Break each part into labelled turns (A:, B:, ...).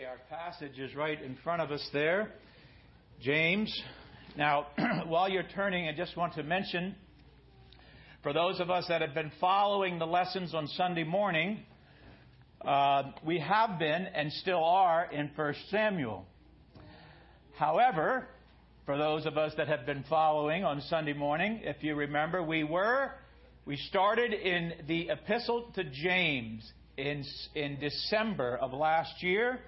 A: Okay, our passage is right in front of us there. James. Now, while you're turning, I just want to mention for those of us that have been following the lessons on Sunday morning, uh, we have been and still are in 1 Samuel. However, for those of us that have been following on Sunday morning, if you remember, we were, we started in the Epistle to James in, in December of last year,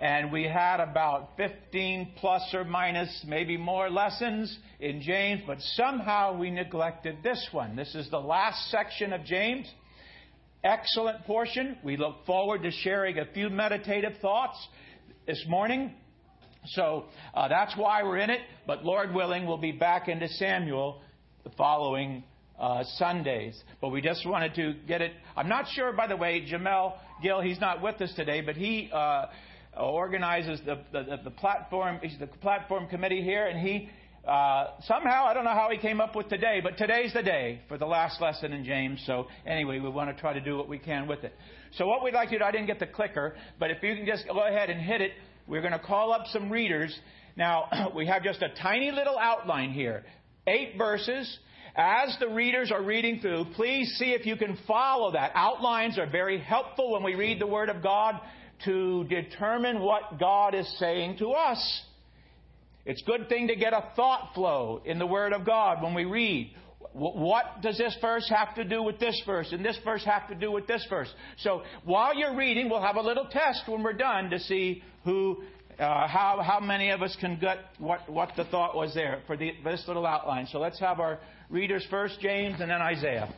A: and we had about 15 plus or minus, maybe more lessons in James, but somehow we neglected this one. This is the last section of James. Excellent portion. We look forward to sharing a few meditative thoughts this morning. So uh, that's why we're in it. But Lord willing, we'll be back into Samuel the following uh, Sundays. But we just wanted to get it. I'm not sure, by the way, Jamel Gill, he's not with us today, but he uh, organizes the, the, the, platform. He's the platform committee here, and he uh, somehow, I don't know how he came up with today, but today's the day for the last lesson in James. So anyway, we want to try to do what we can with it. So what we'd like to do, I didn't get the clicker, but if you can just go ahead and hit it, we're going to call up some readers. Now, we have just a tiny little outline here. Eight verses. As the readers are reading through, please see if you can follow that. Outlines are very helpful when we read the Word of God to determine what God is saying to us. It's a good thing to get a thought flow in the Word of God when we read. What does this verse have to do with this verse? And this verse have to do with this verse? So while you're reading, we'll have a little test when we're done to see who, uh, how, how many of us can get what, what the thought was there for, the, for this little outline. So let's have our readers first, James, and then Isaiah.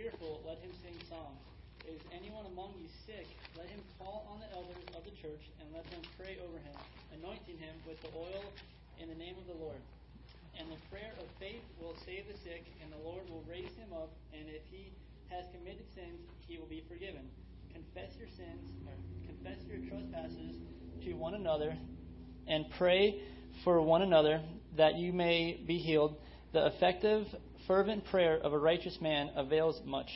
B: Cheerful, let him sing songs. Is anyone among you sick? Let him call on the elders of the church and let them pray over him, anointing him with the oil in the name of the Lord. And the prayer of faith will save the sick, and the Lord will raise him up. And if he has committed sins, he will be forgiven. Confess your sins, confess your trespasses to one another, and pray for one another that you may be healed. The effective fervent prayer of a righteous man avails much.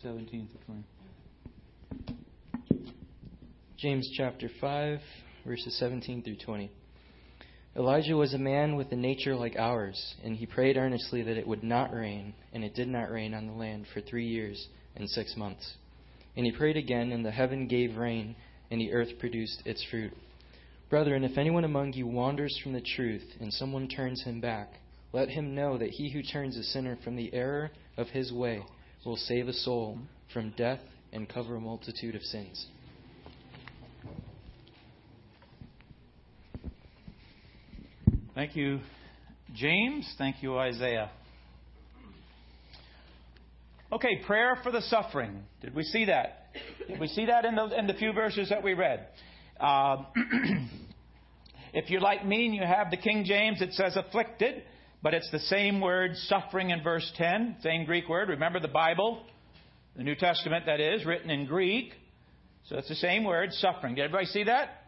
A: Seventeen to
C: twenty. James chapter five, verses seventeen through twenty. Elijah was a man with a nature like ours, and he prayed earnestly that it would not rain, and it did not rain on the land for three years and six months. And he prayed again, and the heaven gave rain, and the earth produced its fruit. Brethren, if anyone among you wanders from the truth and someone turns him back, let him know that he who turns a sinner from the error of his way will save a soul from death and cover a multitude of sins.
A: Thank you, James. Thank you, Isaiah. Okay, prayer for the suffering. Did we see that? Did we see that in the, in the few verses that we read? Uh, if you're like me and you have the King James, it says afflicted, but it's the same word, suffering in verse 10, same Greek word. Remember the Bible, the New Testament, that is, written in Greek. So it's the same word, suffering. Did everybody see that?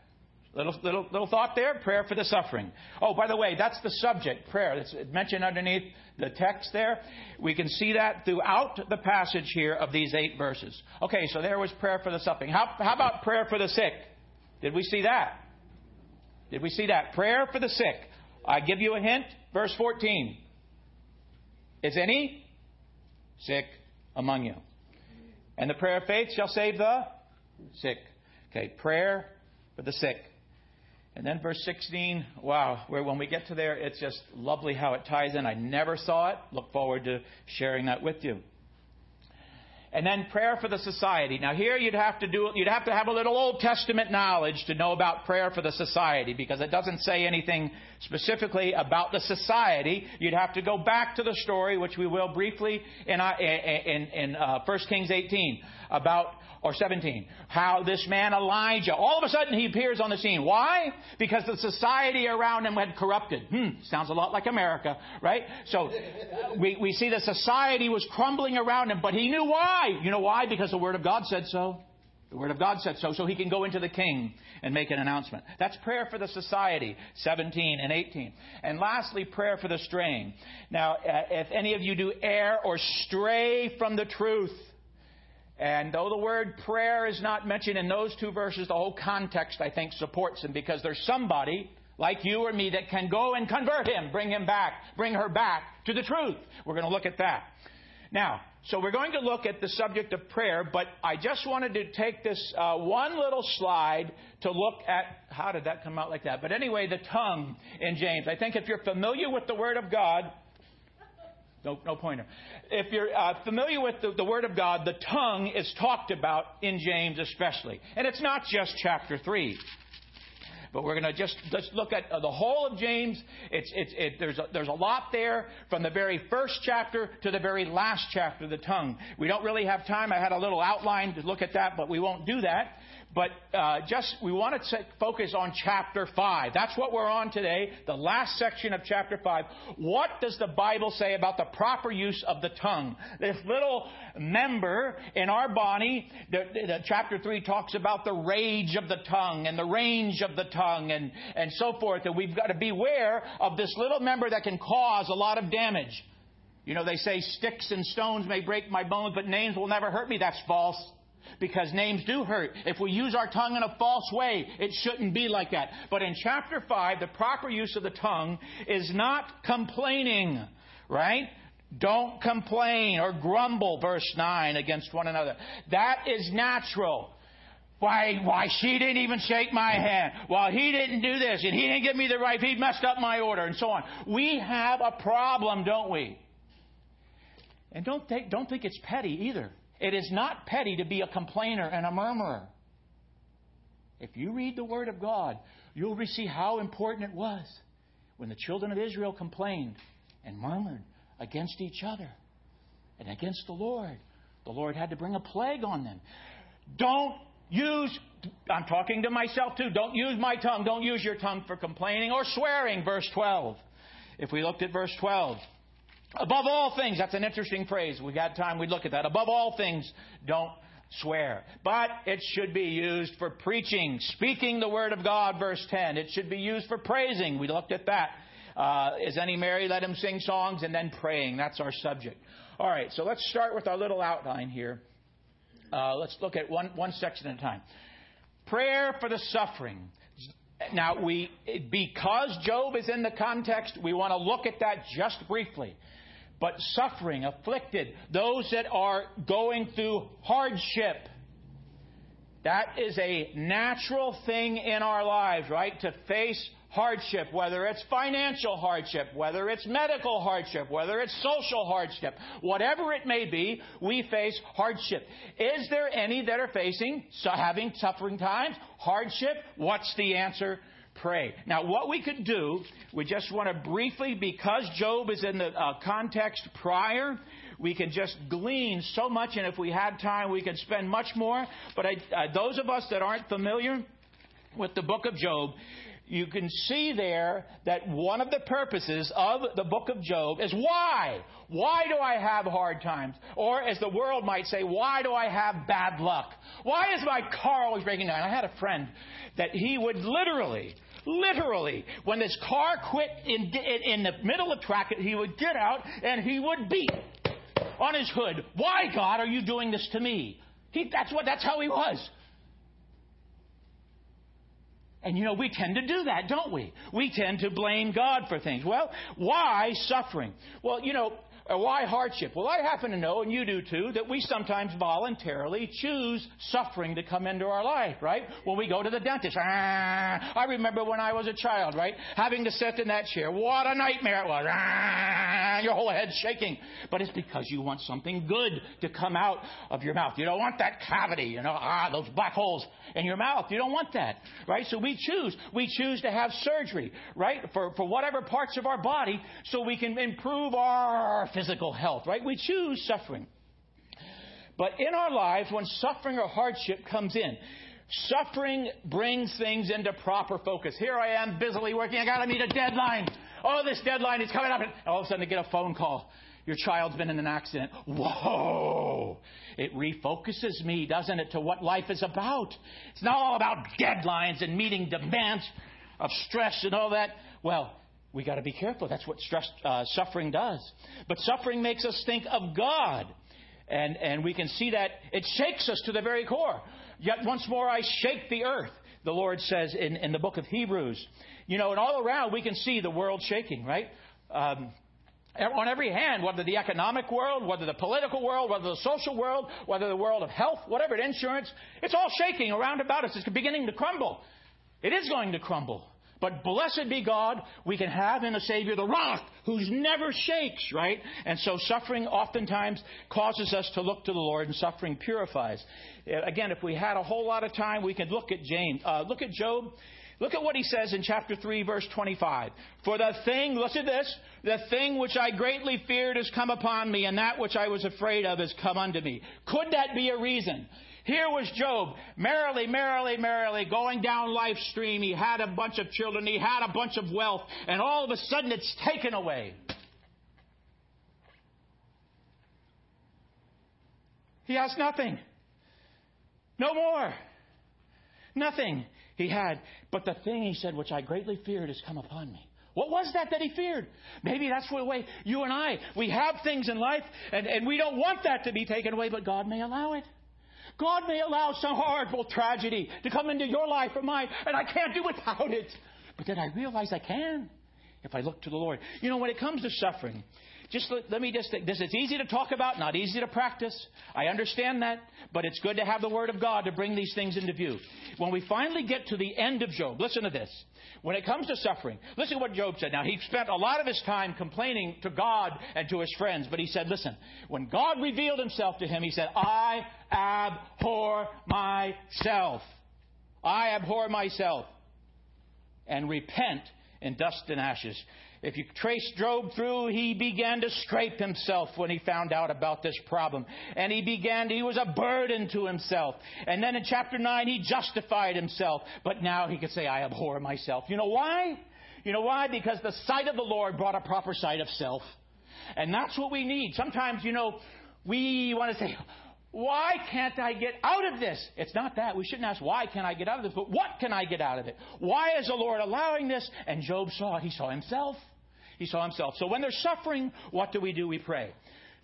A: Little, little, little thought there? Prayer for the suffering. Oh, by the way, that's the subject, prayer. It's mentioned underneath the text there. We can see that throughout the passage here of these eight verses. Okay, so there was prayer for the suffering. How, how about prayer for the sick? Did we see that? Did we see that? Prayer for the sick. I give you a hint. Verse 14. Is any sick among you? And the prayer of faith shall save the sick. Okay, prayer for the sick. And then verse 16, wow, where when we get to there, it's just lovely how it ties in. I never saw it. Look forward to sharing that with you. And then prayer for the society. Now here you'd have to do you'd have to have a little Old Testament knowledge to know about prayer for the society because it doesn't say anything specifically about the society. You'd have to go back to the story, which we will briefly in uh, in, in uh, 1 Kings 18 about or 17. How this man Elijah, all of a sudden he appears on the scene. Why? Because the society around him had corrupted. Hmm, sounds a lot like America, right? So we, we see the society was crumbling around him, but he knew why. You know why? Because the Word of God said so. The Word of God said so, so he can go into the king and make an announcement. That's prayer for the society, 17 and 18. And lastly, prayer for the straying. Now, uh, if any of you do err or stray from the truth, and though the word prayer is not mentioned in those two verses, the whole context, I think, supports him because there's somebody like you or me that can go and convert him, bring him back, bring her back to the truth. We're going to look at that. Now, so we're going to look at the subject of prayer, but I just wanted to take this uh, one little slide to look at how did that come out like that? But anyway, the tongue in James. I think if you're familiar with the Word of God, no, no pointer. If you're uh, familiar with the, the Word of God, the tongue is talked about in James especially. And it's not just chapter 3. But we're going to just let's look at uh, the whole of James. It's, it's, it, there's, a, there's a lot there from the very first chapter to the very last chapter, the tongue. We don't really have time. I had a little outline to look at that, but we won't do that. But uh, just we want to focus on chapter 5. That's what we're on today, the last section of chapter 5. What does the Bible say about the proper use of the tongue? This little member in our body, the, the, chapter 3 talks about the rage of the tongue and the range of the tongue and, and so forth. And we've got to beware of this little member that can cause a lot of damage. You know, they say sticks and stones may break my bones, but names will never hurt me. That's false because names do hurt. If we use our tongue in a false way, it shouldn't be like that. But in chapter 5, the proper use of the tongue is not complaining, right? Don't complain or grumble, verse 9, against one another. That is natural. Why, why she didn't even shake my hand. Well, he didn't do this and he didn't give me the right, he messed up my order and so on. We have a problem, don't we? And don't think, don't think it's petty either. It is not petty to be a complainer and a murmurer. If you read the Word of God, you'll see how important it was when the children of Israel complained and murmured against each other and against the Lord. The Lord had to bring a plague on them. Don't use, I'm talking to myself too, don't use my tongue. Don't use your tongue for complaining or swearing, verse 12. If we looked at verse 12, Above all things, that's an interesting phrase. We got time, we'd look at that. Above all things, don't swear. But it should be used for preaching, speaking the word of God, verse 10. It should be used for praising. We looked at that. Uh, is any merry? Let him sing songs, and then praying. That's our subject. All right, so let's start with our little outline here. Uh, let's look at one, one section at a time. Prayer for the suffering. Now, we, because Job is in the context, we want to look at that just briefly but suffering, afflicted, those that are going through hardship. That is a natural thing in our lives, right? To face hardship, whether it's financial hardship, whether it's medical hardship, whether it's social hardship, whatever it may be, we face hardship. Is there any that are facing, having suffering times, hardship? What's the answer? Pray. Now, what we could do, we just want to briefly, because Job is in the uh, context prior, we can just glean so much, and if we had time, we could spend much more. But I, uh, those of us that aren't familiar with the book of Job, you can see there that one of the purposes of the book of Job is why? Why do I have hard times? Or as the world might say, why do I have bad luck? Why is my car always breaking down? I had a friend that he would literally Literally, when his car quit in, in, in the middle of track, he would get out and he would beat on his hood. Why, God, are you doing this to me? He, that's what. That's how he was. And you know, we tend to do that, don't we? We tend to blame God for things. Well, why suffering? Well, you know, why hardship? Well, I happen to know, and you do too, that we sometimes voluntarily choose suffering to come into our life, right? When we go to the dentist. Ah, I remember when I was a child, right? Having to sit in that chair. What a nightmare it was. Ah, your whole head's shaking. But it's because you want something good to come out of your mouth. You don't want that cavity, you know, ah, those black holes in your mouth. You don't want that, right? So we choose. We choose to have surgery, right? For, for whatever parts of our body so we can improve our physical health, right? We choose suffering. But in our lives, when suffering or hardship comes in, suffering brings things into proper focus. Here I am busily working. I got to meet a deadline. Oh, this deadline is coming up. And all of a sudden I get a phone call. Your child's been in an accident. Whoa! It refocuses me, doesn't it, to what life is about. It's not all about deadlines and meeting demands of stress and all that. Well, we got to be careful. That's what stress, uh, suffering does. But suffering makes us think of God. And, and we can see that it shakes us to the very core. Yet once more I shake the earth, the Lord says in, in the book of Hebrews. You know, and all around we can see the world shaking, right? Um, on every hand, whether the economic world, whether the political world, whether the social world, whether the world of health, whatever, insurance, it's all shaking around about us. It's beginning to crumble. It is going to crumble. But blessed be God, we can have in a Savior the rock who's never shakes, right? And so suffering oftentimes causes us to look to the Lord, and suffering purifies. Uh, again, if we had a whole lot of time, we could look at James, uh, look at Job. Look at what he says in chapter 3, verse 25. For the thing, listen to this, the thing which I greatly feared has come upon me, and that which I was afraid of has come unto me. Could that be a reason? Here was Job, merrily, merrily, merrily, going down life's stream. He had a bunch of children, he had a bunch of wealth, and all of a sudden it's taken away. He has nothing. No more. Nothing he had. But the thing, he said, which I greatly feared has come upon me. What was that that he feared? Maybe that's the way you and I, we have things in life and, and we don't want that to be taken away, but God may allow it. God may allow some horrible tragedy to come into your life or mine, and I can't do without it. But then I realize I can if I look to the Lord. You know, when it comes to suffering, just let, let, me just think this is easy to talk about, not easy to practice. I understand that, but it's good to have the Word of God to bring these things into view. When we finally get to the end of Job, listen to this. When it comes to suffering, listen to what Job said. Now, he spent a lot of his time complaining to God and to his friends, but he said, listen, when God revealed himself to him, he said, I abhor myself. I abhor myself and repent in dust and ashes. If you trace Job through, he began to scrape himself when he found out about this problem. And he began, he was a burden to himself. And then in chapter 9, he justified himself. But now he could say, I abhor myself. You know why? You know why? Because the sight of the Lord brought a proper sight of self. And that's what we need. Sometimes, you know, we want to say, why can't I get out of this? It's not that. We shouldn't ask, why can't I get out of this? But what can I get out of it? Why is the Lord allowing this? And Job saw it. He saw himself. He saw himself. So when they're suffering, what do we do? We pray.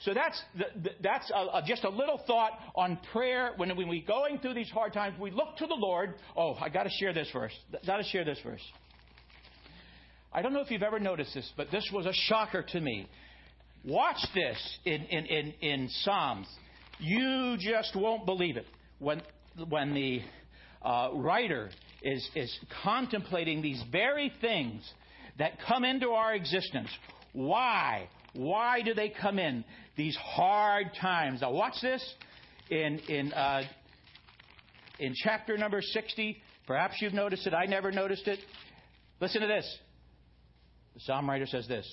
A: So that's, the, that's a, a, just a little thought on prayer. When, when we're going through these hard times, we look to the Lord. Oh, I got to share this verse. Got to share this verse. I don't know if you've ever noticed this, but this was a shocker to me. Watch this in, in, in, in Psalms. You just won't believe it. When, when the uh, writer is, is contemplating these very things that come into our existence. Why? Why do they come in? These hard times. Now, watch this in, in, uh, in chapter number 60. Perhaps you've noticed it. I never noticed it. Listen to this. The psalm writer says this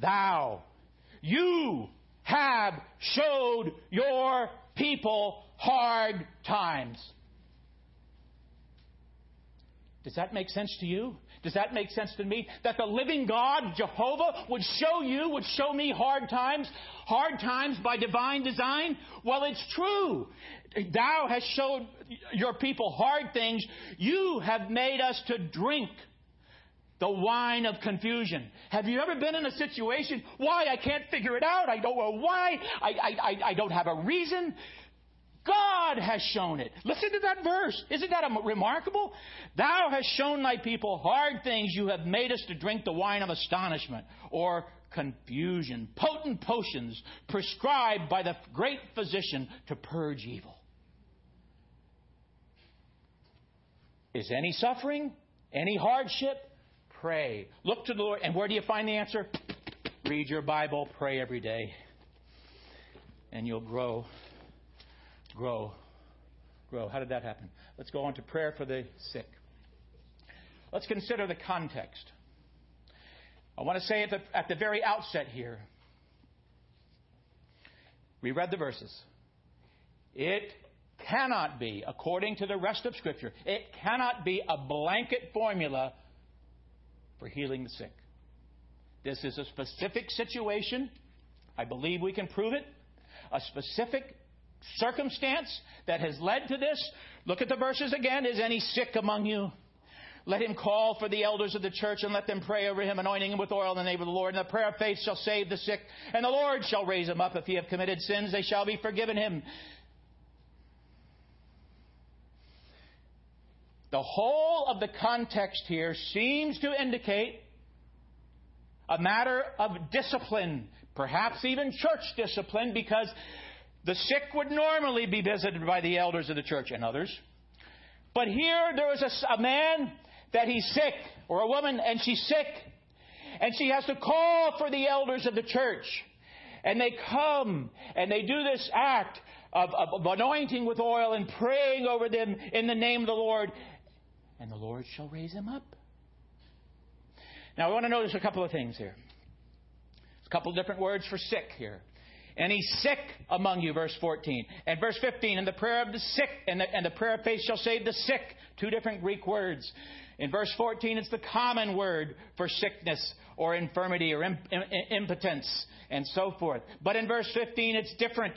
A: Thou, you have showed your people hard times. Does that make sense to you? Does that make sense to me? That the living God, Jehovah, would show you, would show me hard times, hard times by divine design? Well, it's true. Thou hast showed your people hard things. You have made us to drink the wine of confusion. Have you ever been in a situation? Why? I can't figure it out. I don't know why. I, I, I, don't have a reason. God has shown it. Listen to that verse. Isn't that remarkable? Thou hast shown thy people hard things. You have made us to drink the wine of astonishment or confusion, potent potions prescribed by the great physician to purge evil. Is any suffering? Any hardship? Pray. Look to the Lord. And where do you find the answer? Read your Bible, pray every day, and you'll grow grow. Grow. How did that happen? Let's go on to prayer for the sick. Let's consider the context. I want to say at the, at the very outset here, we read the verses. It cannot be, according to the rest of Scripture, it cannot be a blanket formula for healing the sick. This is a specific situation I believe we can prove it. A specific circumstance that has led to this. Look at the verses again. Is any sick among you? Let him call for the elders of the church and let them pray over him, anointing him with oil in the name of the Lord. And the prayer of faith shall save the sick, and the Lord shall raise him up. If he have committed sins, they shall be forgiven him. The whole of the context here seems to indicate a matter of discipline, perhaps even church discipline, because the sick would normally be visited by the elders of the church and others. But here there is a, a man that he's sick, or a woman, and she's sick, and she has to call for the elders of the church. And they come and they do this act of, of, anointing with oil and praying over them in the name of the Lord. And the Lord shall raise him up. Now, I want to notice a couple of things here. a couple of different words for sick here. And he's sick among you, verse 14. And verse 15, and the prayer of the sick, and the, and the prayer of faith shall save the sick. Two different Greek words. In verse 14, it's the common word for sickness or infirmity or impotence and so forth. But in verse 15, it's different.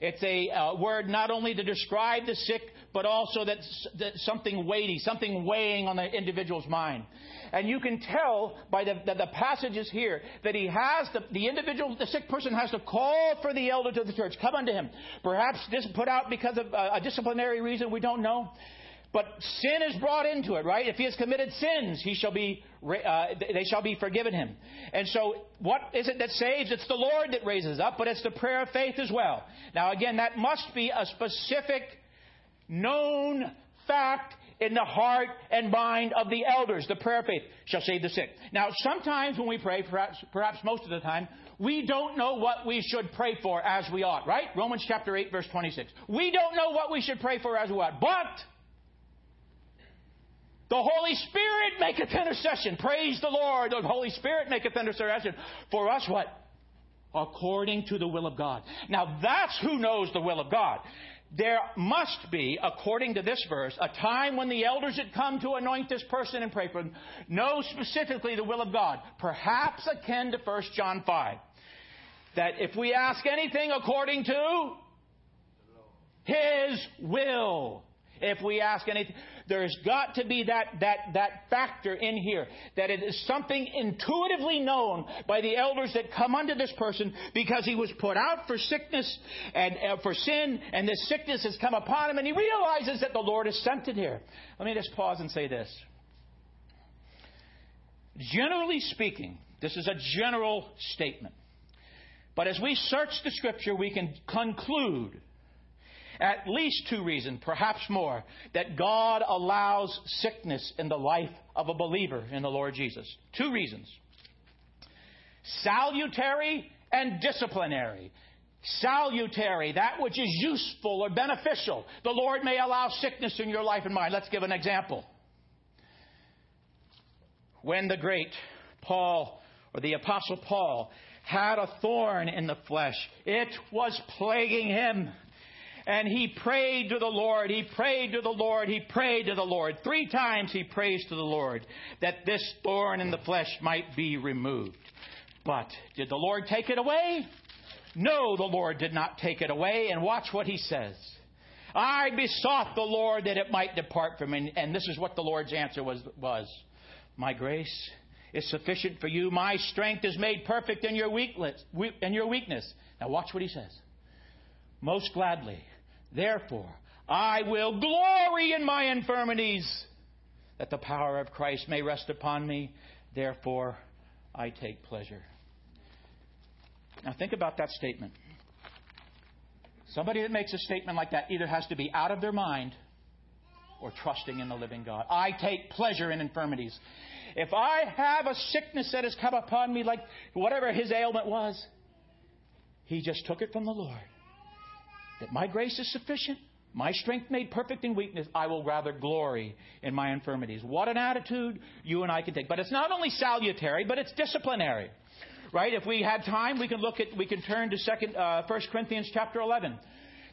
A: It's a uh, word not only to describe the sick, but also that, that something weighty, something weighing on the individual's mind. And you can tell by the, the, the passages here that he has, the, the individual, the sick person has to call for the elder to the church. Come unto him. Perhaps this put out because of a, a disciplinary reason, we don't know. But sin is brought into it, right? If he has committed sins, he shall be, uh, they shall be forgiven him. And so, what is it that saves? It's the Lord that raises up, but it's the prayer of faith as well. Now, again, that must be a specific, known fact in the heart and mind of the elders. The prayer of faith shall save the sick. Now, sometimes when we pray, perhaps, perhaps most of the time, we don't know what we should pray for as we ought, right? Romans chapter 8, verse 26. We don't know what we should pray for as we ought. But the Holy Spirit maketh intercession. Praise the Lord. The Holy Spirit maketh intercession. For us, what? According to the will of God. Now, that's who knows the will of God. There must be, according to this verse, a time when the elders that come to anoint this person and pray for them know specifically the will of God. Perhaps akin to 1 John 5. That if we ask anything according to His will, if we ask anything, there's got to be that, that, that factor in here, that it is something intuitively known by the elders that come unto this person because he was put out for sickness and uh, for sin, and this sickness has come upon him, and he realizes that the Lord has sent it here. Let me just pause and say this. Generally speaking, this is a general statement. But as we search the scripture, we can conclude at least two reasons, perhaps more, that God allows sickness in the life of a believer in the Lord Jesus. Two reasons salutary and disciplinary. Salutary, that which is useful or beneficial. The Lord may allow sickness in your life and mine. Let's give an example. When the great Paul, or the Apostle Paul, had a thorn in the flesh, it was plaguing him. And he prayed to the Lord, he prayed to the Lord, he prayed to the Lord. Three times he prays to the Lord that this thorn in the flesh might be removed. But did the Lord take it away? No, the Lord did not take it away. And watch what he says. I besought the Lord that it might depart from me. And this is what the Lord's answer was, was My grace is sufficient for you. My strength is made perfect in your weakness. In your weakness. Now watch what he says. Most gladly, Therefore, I will glory in my infirmities, that the power of Christ may rest upon me. Therefore, I take pleasure. Now, think about that statement. Somebody that makes a statement like that either has to be out of their mind or trusting in the living God. I take pleasure in infirmities. If I have a sickness that has come upon me, like whatever his ailment was, he just took it from the Lord that my grace is sufficient, my strength made perfect in weakness, I will rather glory in my infirmities. What an attitude you and I can take. But it's not only salutary, but it's disciplinary. Right? If we had time, we can look at, we can turn to second, uh, 1 Corinthians chapter 11.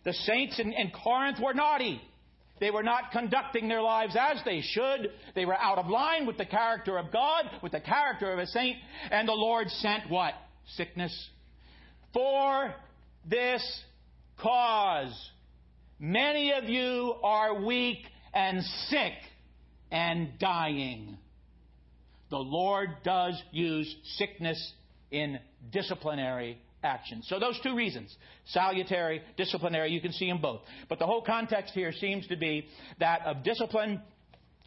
A: The saints in, in Corinth were naughty. They were not conducting their lives as they should. They were out of line with the character of God, with the character of a saint. And the Lord sent what? Sickness, For this cause, many of you are weak and sick and dying. The Lord does use sickness in disciplinary action. So those two reasons, salutary, disciplinary, you can see them both. But the whole context here seems to be that of discipline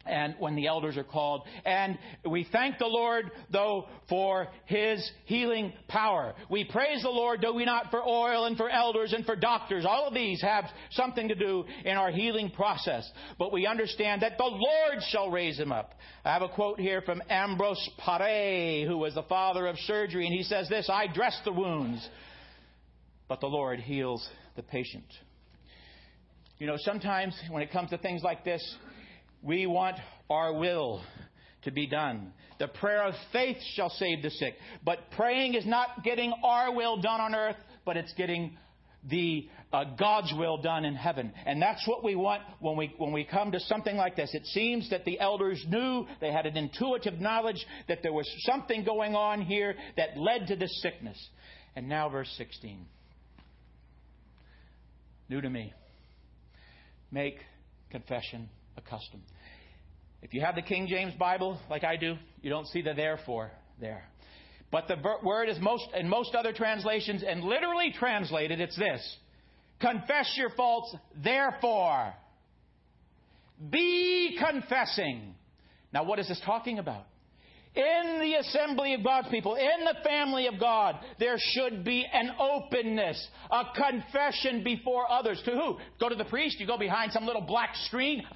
A: and when the elders are called. And we thank the Lord, though, for His healing power. We praise the Lord, do we not, for oil and for elders and for doctors. All of these have something to do in our healing process. But we understand that the Lord shall raise him up. I have a quote here from Ambrose Pare, who was the father of surgery, and he says this, I dress the wounds, but the Lord heals the patient. You know, sometimes when it comes to things like this, we want our will to be done. The prayer of faith shall save the sick. But praying is not getting our will done on earth, but it's getting the uh, God's will done in heaven. And that's what we want when we when we come to something like this. It seems that the elders knew they had an intuitive knowledge that there was something going on here that led to this sickness. And now verse 16. New to me. Make confession custom. If you have the King James Bible, like I do, you don't see the therefore there. But the word is most, in most other translations, and literally translated, it's this Confess your faults, therefore. Be confessing. Now, what is this talking about? In the assembly of God's people, in the family of God, there should be an openness, a confession before others. To who? Go to the priest? You go behind some little black screen?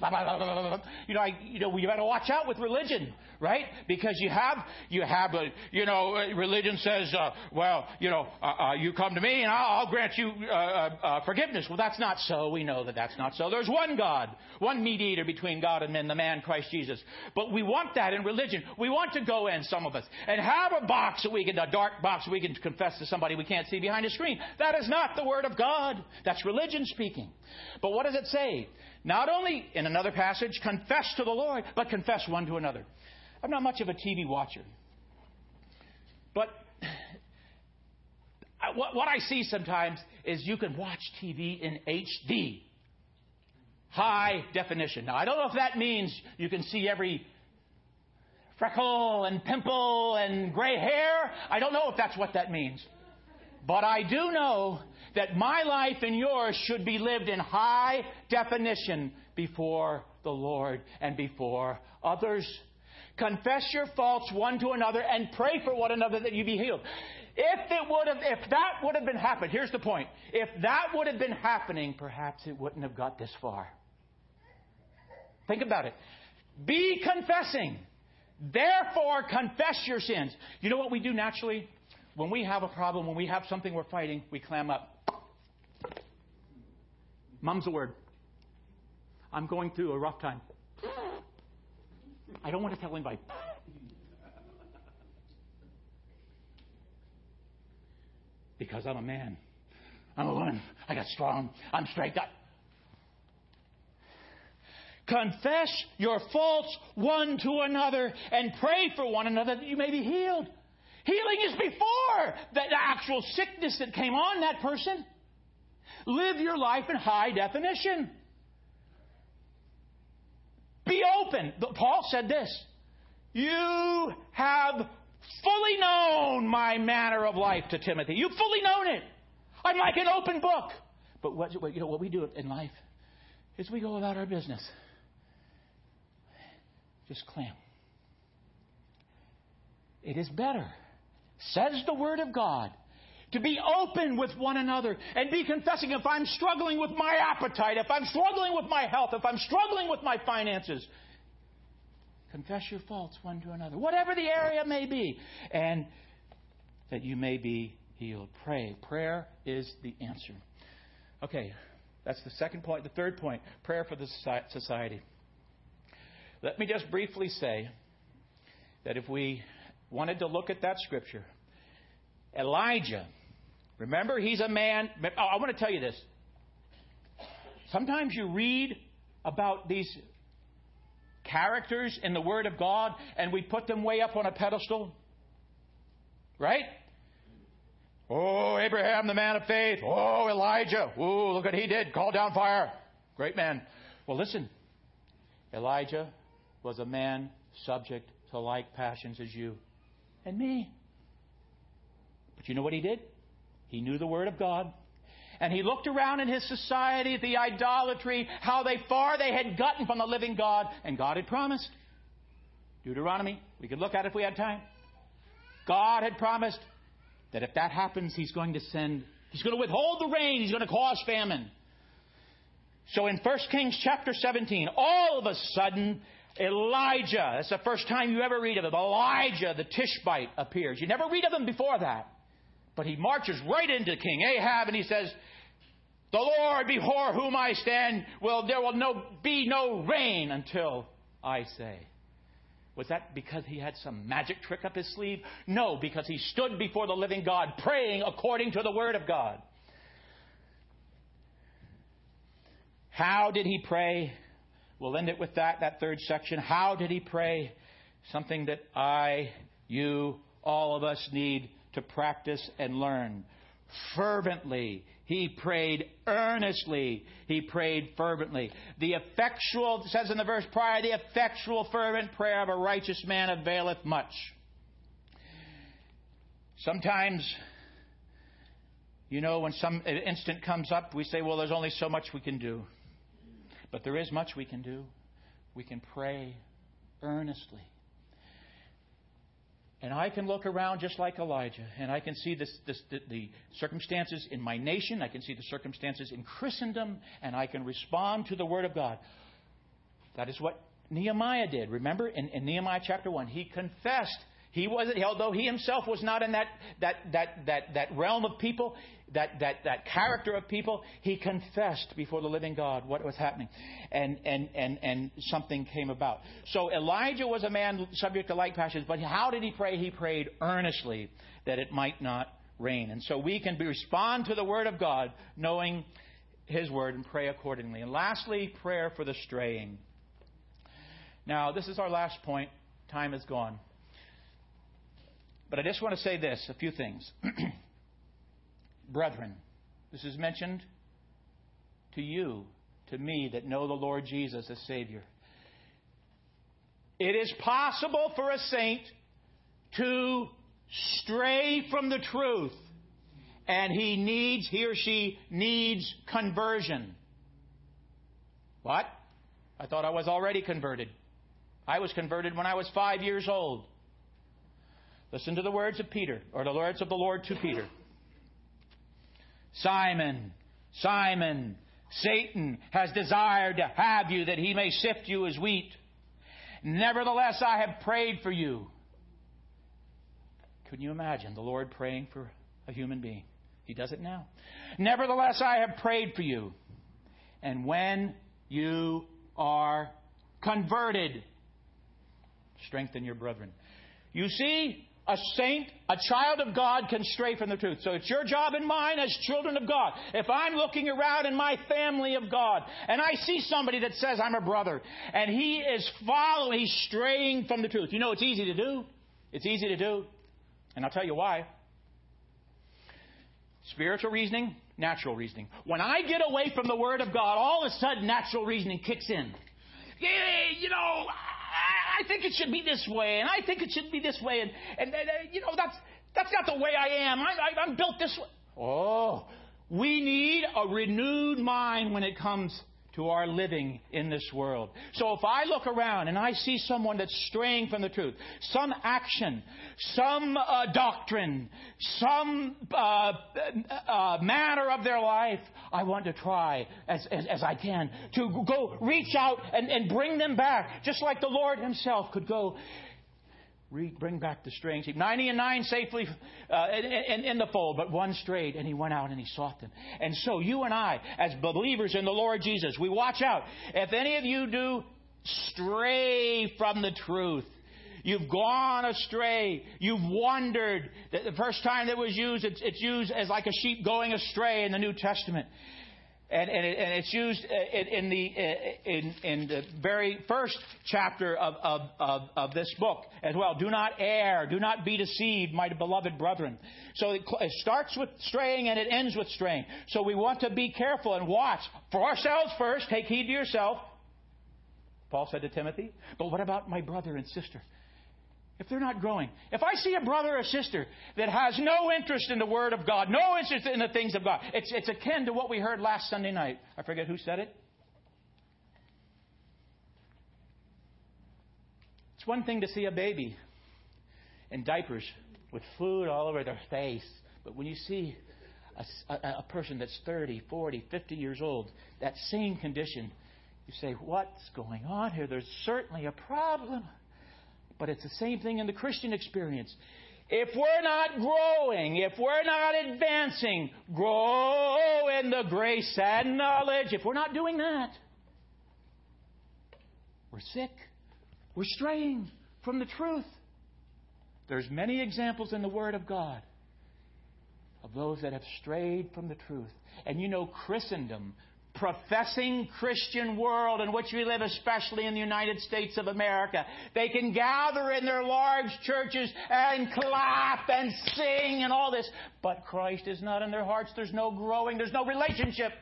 A: You know, I, you know, you better watch out with religion, right? Because you have, you have a, you know, religion says, uh, well, you know, uh, uh, you come to me and I'll, I'll grant you uh, uh, uh, forgiveness. Well, that's not so. We know that that's not so. There's one God, one mediator between God and men, the man Christ Jesus. But we want that in religion. We want to go in, some of us, and have a box that we can, a dark box we can confess to somebody we can't see behind a screen. That is not the Word of God. That's religion speaking. But what does it say? Not only in another passage, confess to the Lord, but confess one to another. I'm not much of a TV watcher. But what I see sometimes is you can watch TV in HD, high definition. Now, I don't know if that means you can see every freckle and pimple and gray hair. I don't know if that's what that means. But I do know that my life and yours should be lived in high definition before the Lord and before others. Confess your faults one to another and pray for one another that you be healed. If it would have, if that would have been happening, here's the point. If that would have been happening, perhaps it wouldn't have got this far. Think about it. Be confessing. Therefore, confess your sins. You know what we do naturally? When we have a problem, when we have something we're fighting, we clam up. Mum's a word. I'm going through a rough time. I don't want to tell anybody. Because I'm a man. I'm a woman. I got strong. I'm straight. up. Confess your faults one to another and pray for one another that you may be healed. Healing is before the actual sickness that came on that person. Live your life in high definition. Be open. Paul said this You have fully known my manner of life to Timothy. You've fully known it. I'm like an open book. But what, you know, what we do in life is we go about our business. Just clam. It is better, says the Word of God, to be open with one another and be confessing if I'm struggling with my appetite, if I'm struggling with my health, if I'm struggling with my finances. Confess your faults one to another, whatever the area may be, and that you may be healed. Pray. Prayer is the answer. Okay, that's the second point. The third point prayer for the society. Let me just briefly say that if we wanted to look at that scripture, Elijah, remember, he's a man. Oh, I want to tell you this. Sometimes you read about these characters in the Word of God and we put them way up on a pedestal. Right? Oh, Abraham, the man of faith. Oh, Elijah. Oh, look what he did. Called down fire. Great man. Well, listen. Elijah was a man subject to like passions as you and me. But you know what he did? He knew the Word of God. And he looked around in his society, at the idolatry, how they far they had gotten from the living God, and God had promised. Deuteronomy, we could look at it if we had time. God had promised that if that happens, he's going to send, he's going to withhold the rain, he's going to cause famine. So in 1 Kings chapter 17, all of a sudden, Elijah, that's the first time you ever read of him, Elijah the Tishbite appears. You never read of him before that. But he marches right into King Ahab and he says, The Lord before whom I stand, will there will no, be no rain until I say. Was that because he had some magic trick up his sleeve? No, because he stood before the living God praying according to the Word of God. How did he pray? We'll end it with that, that third section. How did he pray? Something that I, you, all of us need to practice and learn. Fervently. He prayed earnestly. He prayed fervently. The effectual, says in the verse prior, the effectual, fervent prayer of a righteous man availeth much. Sometimes, you know, when some instant comes up, we say, well, there's only so much we can do. But there is much we can do. We can pray earnestly. And I can look around just like Elijah, and I can see this, this, the, the, circumstances in my nation, I can see the circumstances in Christendom, and I can respond to the Word of God. That is what Nehemiah did. Remember in, in Nehemiah chapter 1, he confessed. He wasn't, although he himself was not in that, that, that, that, that realm of people, that, that, that character of people, he confessed before the living God what was happening. And, and, and, and something came about. So Elijah was a man subject to like passions, but how did he pray? He prayed earnestly that it might not rain. And so we can respond to the Word of God knowing His Word and pray accordingly. And lastly, prayer for the straying. Now, this is our last point. Time is gone. But I just want to say this a few things. brethren. This is mentioned to you, to me, that know the Lord Jesus as Savior. It is possible for a saint to stray from the truth, and he needs, he or she needs conversion. What? I thought I was already converted. I was converted when I was five years old. Listen to the words of Peter, or the words of the Lord to Peter. Simon, Simon, Satan has desired to have you that he may sift you as wheat. Nevertheless, I have prayed for you. Can you imagine the Lord praying for a human being? He does it now. Nevertheless, I have prayed for you. And when you are converted, strengthen your brethren. You see, a saint, a child of God can stray from the truth. So it's your job and mine as children of God. If I'm looking around in my family of God and I see somebody that says I'm a brother and he is following, he's straying from the truth. You know it's easy to do. It's easy to do. And I'll tell you why. Spiritual reasoning, natural reasoning. When I get away from the Word of God, all of a sudden natural reasoning kicks in. Yeah, you know, I think it should be this way, and I think it should be this way, and, and, and you know, that's, that's not the way I am. I, I, I'm built this way. Oh, we need a renewed mind when it comes to our living in this world. So if I look around and I see someone that's straying from the truth, some action, some uh, doctrine, some uh, uh, manner of their life, I want to try as, as, as I can to go reach out and, and bring them back, just like the Lord Himself could go bring back the straying sheep. Ninety and nine safely uh, in, in, the fold, but one strayed, and he went out and he sought them. And so you and I, as believers in the Lord Jesus, we watch out. If any of you do stray from the truth, You've gone astray. You've wandered. The first time that was used, it's used as like a sheep going astray in the New Testament. And, and, it, and it's used uh, in, the, uh, in, in the very first chapter of, of, of, of this book as well. Do not err. Do not be deceived, my beloved brethren. So it, it starts with straying and it ends with straying. So we want to be careful and watch for ourselves first. Take heed to yourself. Paul said to Timothy. But what about my brother and sister? If they're not growing. If I see a brother or sister that has no interest in the Word of God, no interest in the things of God, it's, it's akin to what we heard last Sunday night. I forget who said it. It's one thing to see a baby in diapers with food all over their face, but when you see a, a, a person that's 30, 40, 50 years old, that same condition, you say, What's going on here? There's certainly a problem. But it's the same thing in the Christian experience. If we're not growing, if we're not advancing, grow in the grace and knowledge, if we're not doing that, we're sick. We're straying from the truth. There's many examples in the Word of God of those that have strayed from the truth. And you know, Christendom professing Christian world in which we live, especially in the United States of America. They can gather in their large churches and clap and sing and all this, but Christ is not in their hearts. There's no growing, there's no relationship.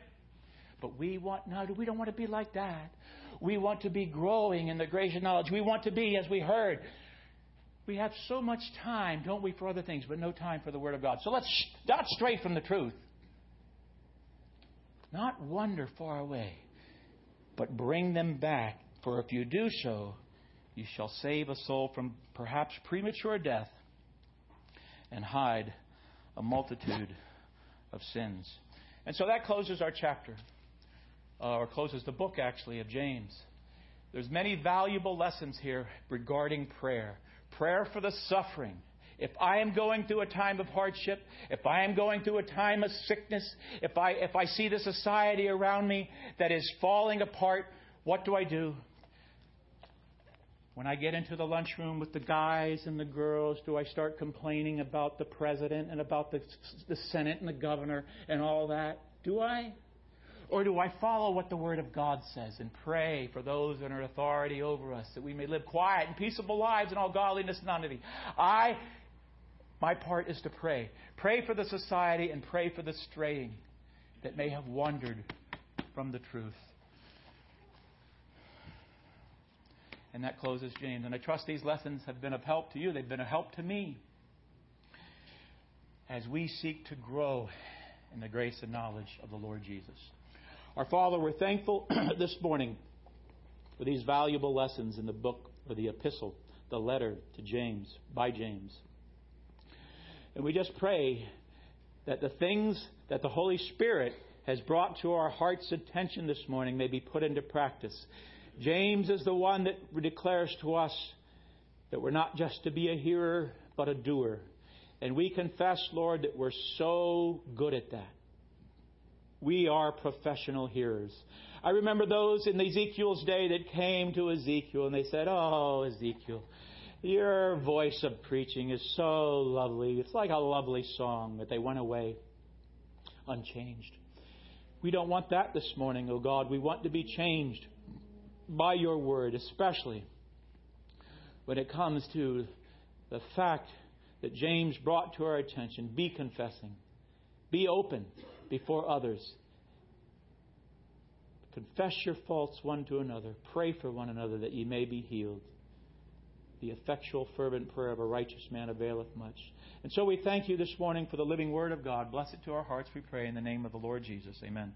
A: But we want now, we don't want to be like that. We want to be growing in the grace and knowledge. We want to be, as we heard, we have so much time, don't we, for other things, but no time for the Word of God. So let's not stray from the truth. Not wander far away, but bring them back. For if you do so, you shall save a soul from perhaps premature death and hide a multitude of sins. And so that closes our chapter, uh, or closes the book actually of James. There's many valuable lessons here regarding prayer. Prayer for the suffering, if I am going through a time of hardship, if I am going through a time of sickness, if I, if I see the society around me that is falling apart, what do I do? When I get into the lunchroom with the guys and the girls, do I start complaining about the president and about the, the Senate and the governor and all that? Do I? Or do I follow what the Word of God says and pray for those that are in authority over us that we may live quiet and peaceable lives in all godliness and honesty? I my part is to pray. Pray for the society and pray for the straying that may have wandered from the truth. And that closes James. And I trust these lessons have been of help to you. They've been a help to me as we seek to grow in the grace and knowledge of the Lord Jesus. Our Father, we're thankful this morning for these valuable lessons in the book or the epistle, the letter to James, by James. And we just pray that the things that the Holy Spirit has brought to our heart's attention this morning may be put into practice. James is the one that declares to us that we're not just to be a hearer, but a doer. And we confess, Lord, that we're so good at that. We are professional hearers. I remember those in Ezekiel's day that came to Ezekiel and they said, Oh, Ezekiel, your voice of preaching is so lovely. It's like a lovely song, but they went away unchanged. We don't want that this morning, O oh God. We want to be changed by your word, especially when it comes to the fact that James brought to our attention be confessing, be open before others. Confess your faults one to another. Pray for one another that ye may be healed. The effectual, fervent prayer of a righteous man availeth much. And so we thank you this morning for the living word of God. Bless it to our hearts, we pray, in the name of the Lord Jesus. Amen.